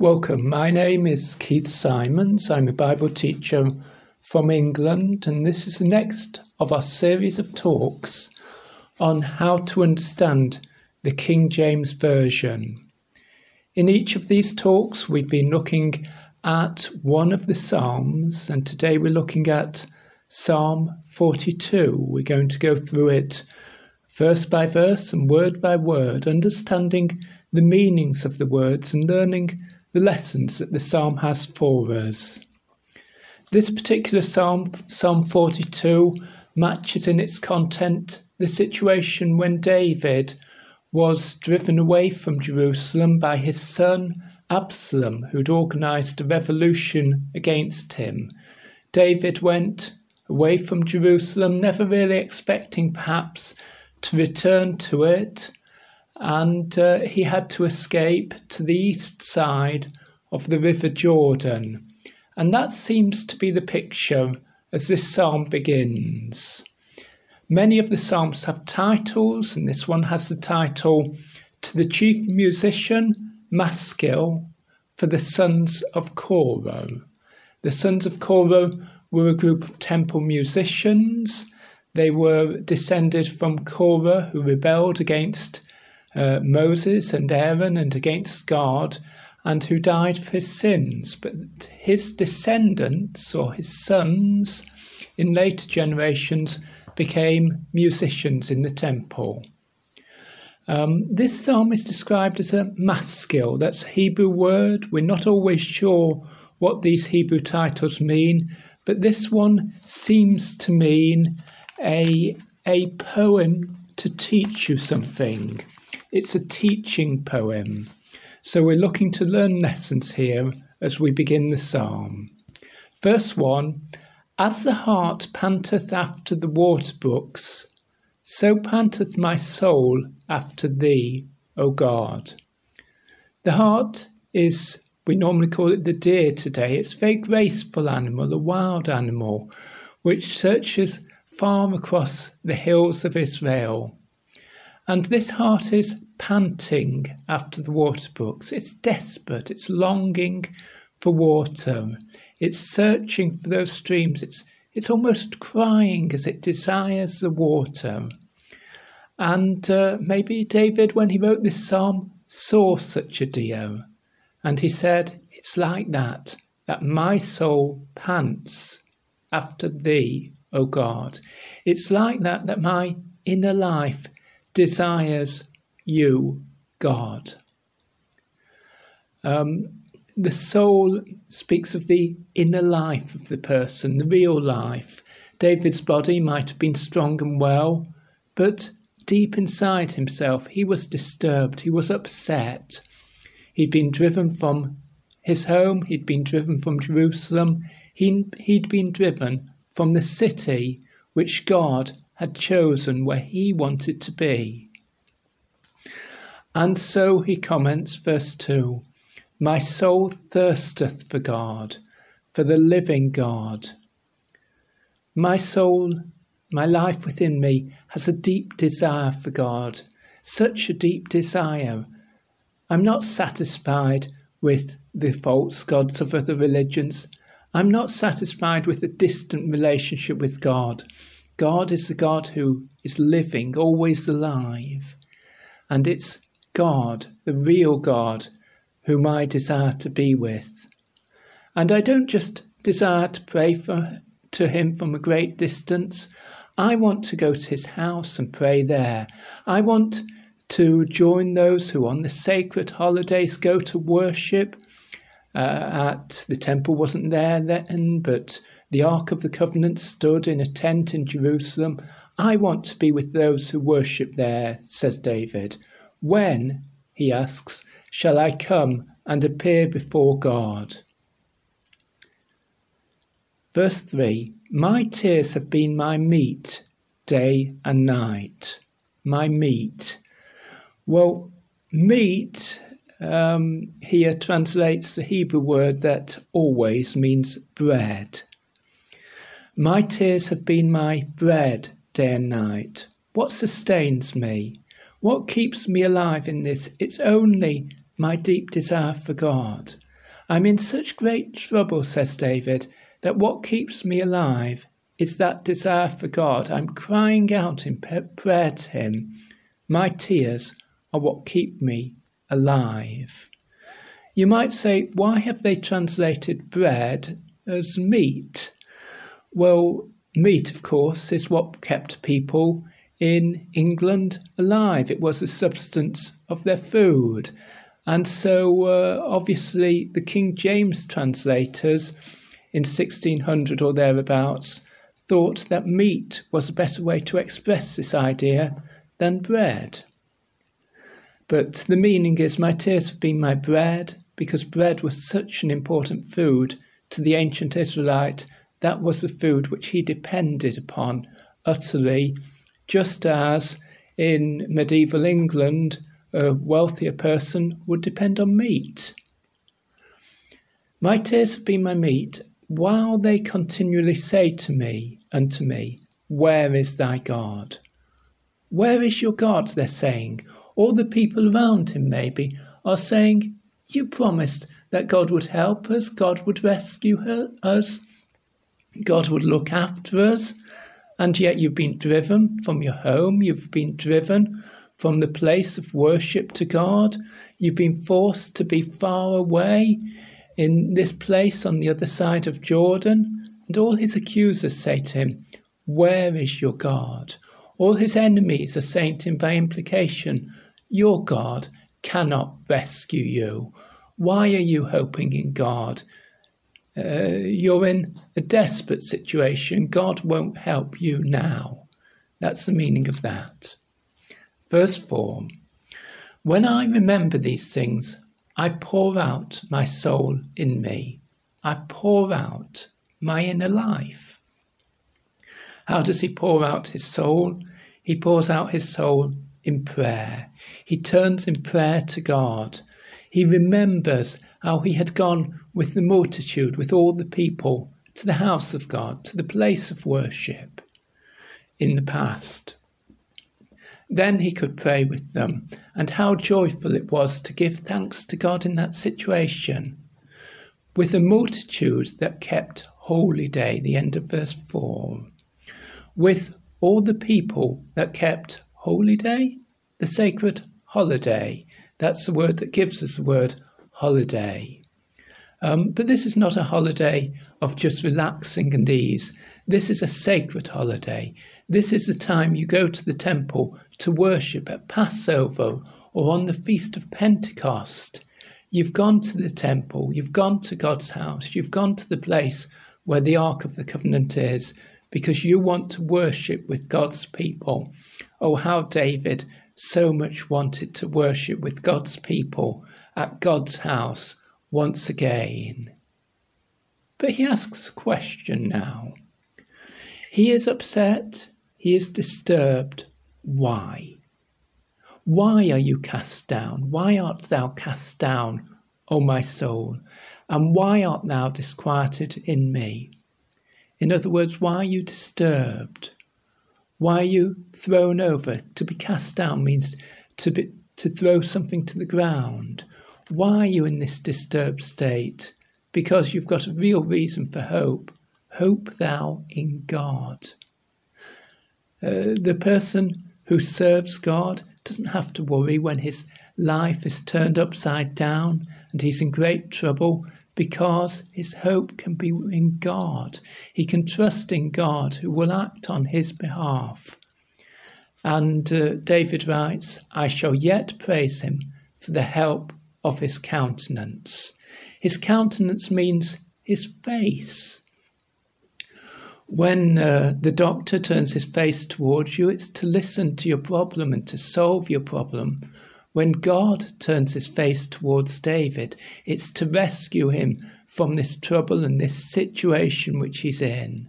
Welcome. My name is Keith Simons. I'm a Bible teacher from England, and this is the next of our series of talks on how to understand the King James Version. In each of these talks, we've been looking at one of the Psalms, and today we're looking at Psalm 42. We're going to go through it verse by verse and word by word, understanding the meanings of the words and learning the lessons that the psalm has for us. This particular psalm, Psalm 42, matches in its content the situation when David was driven away from Jerusalem by his son Absalom, who'd organized a revolution against him. David went away from Jerusalem, never really expecting perhaps to return to it, and uh, he had to escape to the east side of the River Jordan. And that seems to be the picture as this psalm begins. Many of the psalms have titles, and this one has the title To the Chief Musician, Maskil, for the Sons of Korah. The Sons of Korah were a group of temple musicians. They were descended from Korah, who rebelled against uh, Moses and Aaron and against God, and who died for his sins. But his descendants, or his sons, in later generations, became musicians in the temple. Um, this psalm is described as a maskil. That's a Hebrew word. We're not always sure what these Hebrew titles mean, but this one seems to mean a, a poem to teach you something. It's a teaching poem. So we're looking to learn lessons here as we begin the psalm. Verse 1 As the hart panteth after the water brooks, so panteth my soul after thee, O God. The hart is, we normally call it the deer today, it's a very graceful animal, a wild animal, which searches far across the hills of Israel. And this hart is panting after the water brooks. It's desperate. It's longing for water. It's searching for those streams. It's, it's almost crying as it desires the water. And uh, maybe David, when he wrote this psalm, saw such a deer. And he said, It's like that, that my soul pants after thee, O God. It's like that, that my inner life desires you, God. Um, the soul speaks of the inner life of the person, the real life. David's body might have been strong and well, but deep inside himself, he was disturbed, he was upset. He'd been driven from his home, he'd been driven from Jerusalem, he, he'd been driven from the city which God had chosen where he wanted to be. And so he comments, verse 2 My soul thirsteth for God, for the living God. My soul, my life within me, has a deep desire for God, such a deep desire. I'm not satisfied with the false gods of other religions. I'm not satisfied with a distant relationship with God. God is the God who is living, always alive. And it's God, the real God, whom I desire to be with. And I don't just desire to pray for, to Him from a great distance. I want to go to His house and pray there. I want to join those who on the sacred holidays go to worship. Uh, at the temple wasn't there then, but the Ark of the Covenant stood in a tent in Jerusalem. I want to be with those who worship there, says David. When, he asks, shall I come and appear before God? Verse 3 My tears have been my meat day and night. My meat. Well, meat um, here translates the Hebrew word that always means bread. My tears have been my bread day and night. What sustains me? What keeps me alive in this? It's only my deep desire for God. I'm in such great trouble, says David, that what keeps me alive is that desire for God. I'm crying out in prayer to Him. My tears are what keep me alive. You might say, why have they translated bread as meat? Well, meat, of course, is what kept people in England alive. It was the substance of their food. And so, uh, obviously, the King James translators in 1600 or thereabouts thought that meat was a better way to express this idea than bread. But the meaning is, My tears have been my bread, because bread was such an important food to the ancient Israelite. That was the food which he depended upon utterly, just as in medieval England, a wealthier person would depend on meat. My tears have been my meat, while they continually say to me, unto me, Where is thy God? Where is your God? They're saying. All the people around him, maybe, are saying, You promised that God would help us, God would rescue her, us, God would look after us, and yet you've been driven from your home, you've been driven from the place of worship to God, you've been forced to be far away in this place on the other side of Jordan, and all his accusers say to him, Where is your God? All his enemies are saying to him by implication, Your God cannot rescue you. Why are you hoping in God? Uh, you're in a desperate situation. God won't help you now. That's the meaning of that. Verse 4 When I remember these things, I pour out my soul in me. I pour out my inner life. How does he pour out his soul? He pours out his soul in prayer. He turns in prayer to God. He remembers how he had gone with the multitude, with all the people, to the house of God, to the place of worship in the past. Then he could pray with them, and how joyful it was to give thanks to God in that situation. With a multitude that kept holy day, the end of verse 4. With all the people that kept holy day, the sacred holiday. That's the word that gives us the word holiday. Um, but this is not a holiday of just relaxing and ease. This is a sacred holiday. This is the time you go to the temple to worship at Passover or on the Feast of Pentecost. You've gone to the temple, you've gone to God's house, you've gone to the place where the Ark of the Covenant is because you want to worship with God's people. Oh, how David so much wanted to worship with God's people at God's house once again. But he asks a question now. He is upset, he is disturbed. Why? Why are you cast down? Why art thou cast down, O my soul? And why art thou disquieted in me? In other words, why are you disturbed? Why are you thrown over? To be cast down means to be to throw something to the ground. Why are you in this disturbed state? Because you've got a real reason for hope. Hope thou in God. Uh, the person who serves God doesn't have to worry when his life is turned upside down and he's in great trouble because his hope can be in God. He can trust in God who will act on his behalf. And uh, David writes, I shall yet praise him for the help of his countenance. His countenance means his face. When uh, the doctor turns his face towards you, it's to listen to your problem and to solve your problem. When God turns his face towards David, it's to rescue him from this trouble and this situation which he's in.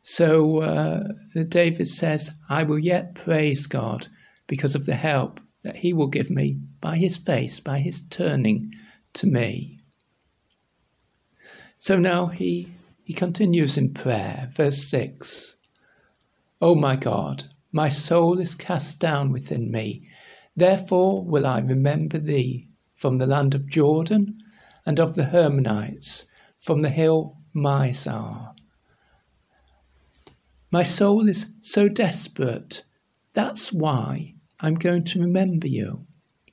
So uh, David says, I will yet praise God because of the help that he will give me by his face, by his turning to me. So now he, he continues in prayer, verse 6 O my God, my soul is cast down within me. Therefore will I remember thee from the land of Jordan, and of the Hermonites from the hill Mizar. My soul is so desperate. That's why I'm going to remember you.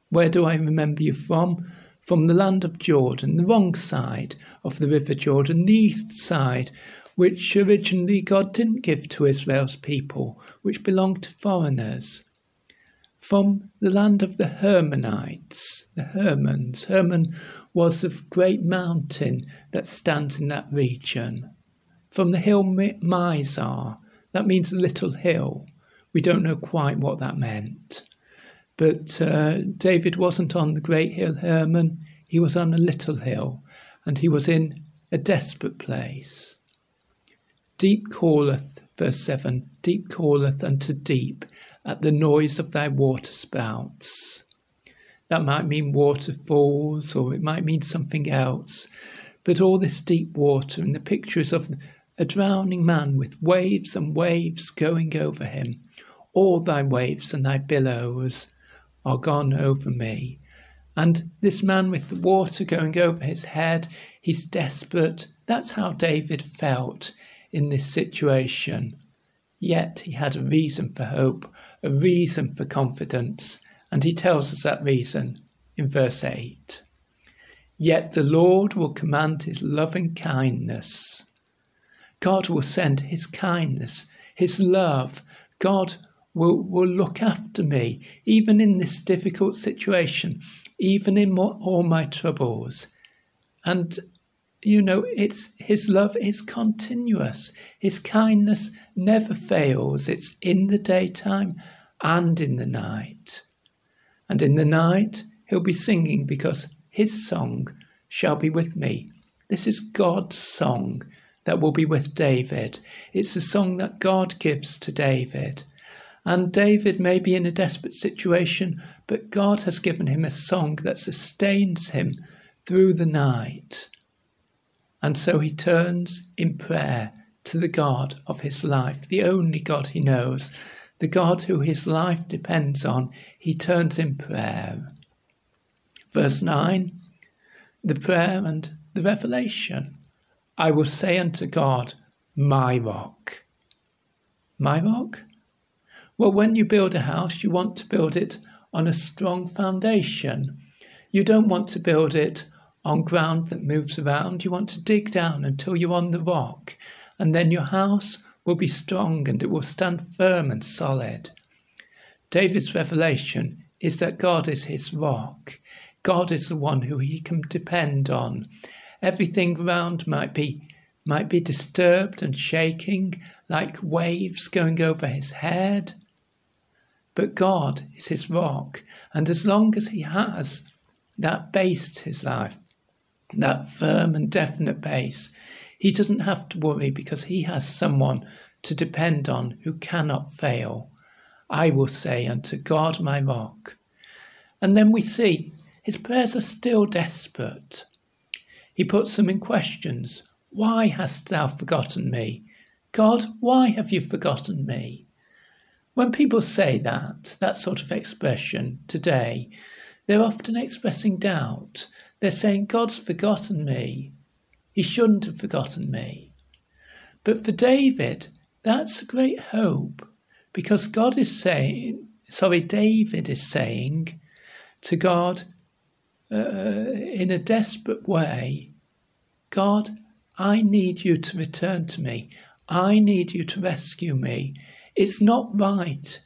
Where do I remember you from? From the land of Jordan, the wrong side of the river Jordan, the east side, which originally God didn't give to Israel's people, which belonged to foreigners. From the land of the Hermonites, the Hermons. Hermon was the great mountain that stands in that region. From the hill Mizar, that means little hill. We don't know quite what that meant. But uh, David wasn't on the great hill Hermon, he was on a little hill, and he was in a desperate place. Deep calleth, verse 7 Deep calleth unto deep at the noise of thy waterspouts. That might mean waterfalls, or it might mean something else. But all this deep water and the pictures of a drowning man with waves and waves going over him. All thy waves and thy billows are gone over me. And this man with the water going over his head, he's desperate. That's how David felt in this situation. Yet he had a reason for hope, a reason for confidence, and he tells us that reason in verse 8. Yet the Lord will command his loving kindness God will send His kindness, His love. God will, will look after me, even in this difficult situation, even in all my troubles. And you know, it's his love is continuous. His kindness never fails. It's in the daytime and in the night. And in the night, he'll be singing because his song shall be with me. This is God's song that will be with David. It's a song that God gives to David. And David may be in a desperate situation, but God has given him a song that sustains him through the night. And so he turns in prayer to the God of his life, the only God he knows, the God who his life depends on. He turns in prayer. Verse 9 the prayer and the revelation. I will say unto God, My rock. My rock? Well, when you build a house, you want to build it on a strong foundation. You don't want to build it on ground that moves around. You want to dig down until you're on the rock, and then your house will be strong and it will stand firm and solid. David's revelation is that God is his rock. God is the one who he can depend on. Everything around might be might be disturbed and shaking like waves going over his head. But God is his rock, and as long as he has that base to his life, that firm and definite base, he doesn't have to worry because he has someone to depend on who cannot fail. I will say unto God my rock. And then we see his prayers are still desperate. He puts them in questions. Why hast thou forgotten me? God, why have you forgotten me? When people say that, that sort of expression today, they're often expressing doubt. They're saying, God's forgotten me. He shouldn't have forgotten me. But for David, that's a great hope because God is saying, sorry, David is saying to God, uh, in a desperate way, God, I need you to return to me. I need you to rescue me. It's not right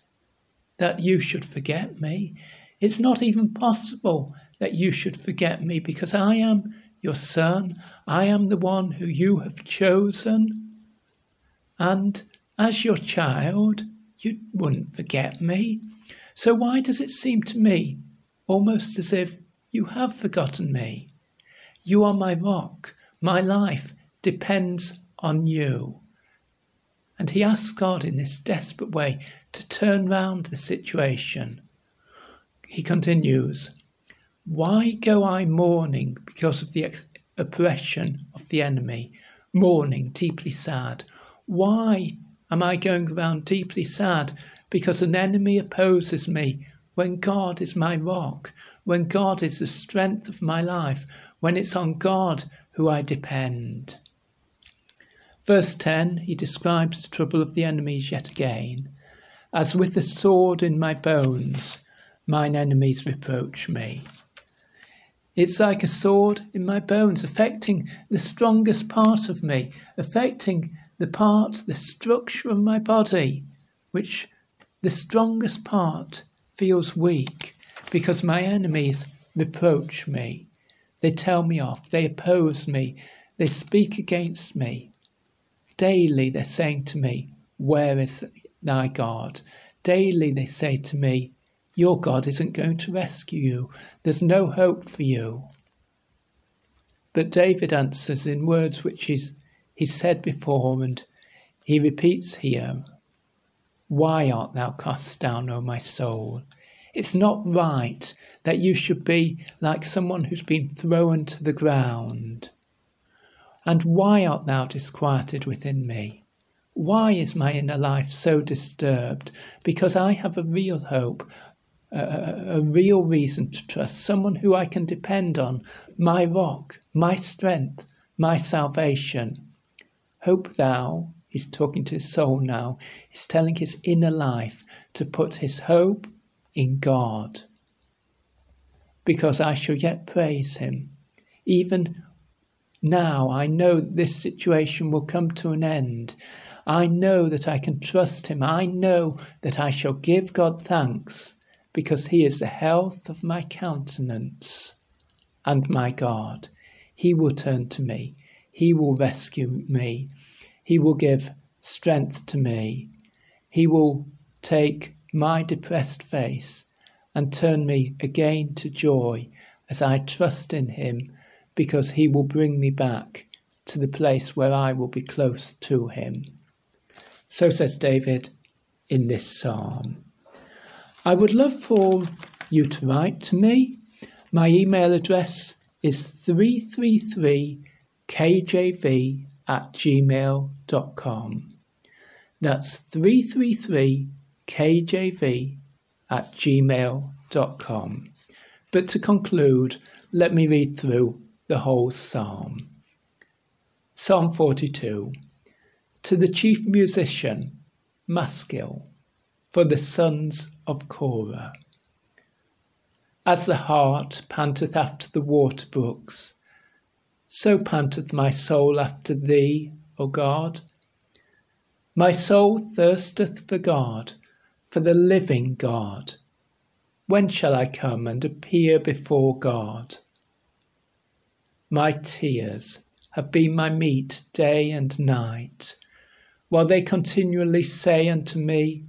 that you should forget me. It's not even possible that you should forget me because I am your son. I am the one who you have chosen. And as your child, you wouldn't forget me. So why does it seem to me almost as if you have forgotten me? You are my rock. My life depends on you. And he asks God in this desperate way to turn round the situation. He continues, Why go I mourning because of the oppression of the enemy? Mourning, deeply sad. Why am I going around deeply sad because an enemy opposes me when God is my rock? when God is the strength of my life, when it's on God who I depend. Verse 10, he describes the trouble of the enemies yet again. As with the sword in my bones, mine enemies reproach me. It's like a sword in my bones, affecting the strongest part of me, affecting the part, the structure of my body, which the strongest part feels weak because my enemies reproach me. They tell me off, they oppose me, they speak against me. Daily they're saying to me, Where is thy God? Daily they say to me, your God isn't going to rescue you. There's no hope for you. But David answers in words which he's, he's said before and he repeats here Why art thou cast down, O my soul? It's not right that you should be like someone who's been thrown to the ground. And why art thou disquieted within me? Why is my inner life so disturbed? Because I have a real hope a, a, real reason to trust, someone who I can depend on, my rock, my strength, my salvation. Hope thou, he's talking to his soul now, he's telling his inner life to put his hope in God. Because I shall yet praise him. Even now, I know this situation will come to an end. I know that I can trust him. I know that I shall give God thanks because he is the health of my countenance and my God. He will turn to me. He will rescue me. He will give strength to me. He will take my depressed face and turn me again to joy as I trust in him because he will bring me back to the place where I will be close to him. So says David in this psalm. I would love for you to write to me. My email address is 333kjv at gmail.com. That's 333kjv at gmail.com. But to conclude, let me read through the whole psalm. Psalm 42 To the chief musician, Maskil for the sons of Korah. As the hart panteth after the water brooks, so panteth my soul after thee, O God. My soul thirsteth for God, for the living God. When shall I come and appear before God? My tears have been my meat day and night, while they continually say unto me,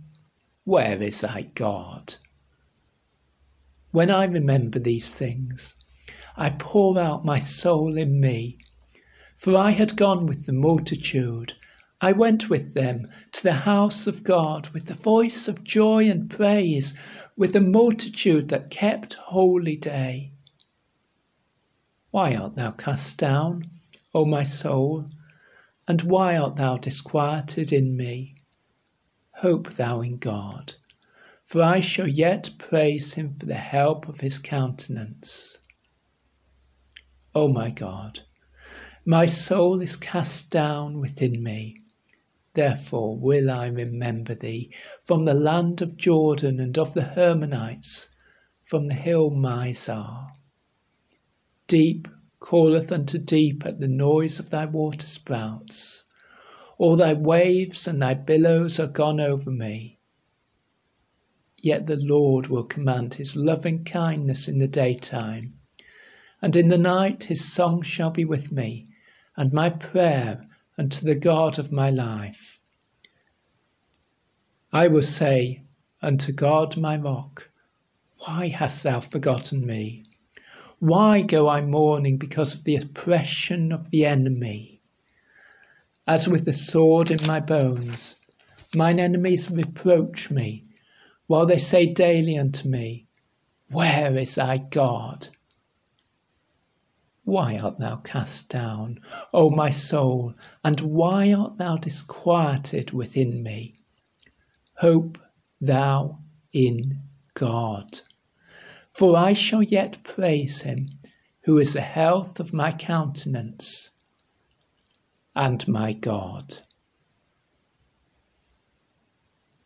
where is thy God? When I remember these things, I pour out my soul in me. For I had gone with the multitude. I went with them to the house of God with the voice of joy and praise, with the multitude that kept holy day. Why art thou cast down, O my soul? And why art thou disquieted in me? Hope thou in God, for I shall yet praise him for the help of his countenance. O my God, my soul is cast down within me. Therefore will I remember thee from the land of Jordan and of the Hermonites, from the hill Mizar. Deep calleth unto deep at the noise of thy waterspouts. All thy waves and thy billows are gone over me. Yet the Lord will command his loving kindness in the daytime, and in the night his song shall be with me, and my prayer unto the God of my life. I will say unto God my rock, Why hast thou forgotten me? Why go I mourning because of the oppression of the enemy? As with the sword in my bones. Mine enemies reproach me, while they say daily unto me, Where is thy God? Why art thou cast down, O my soul, and why art thou disquieted within me? Hope thou in God. For I shall yet praise him, who is the health of my countenance and my God.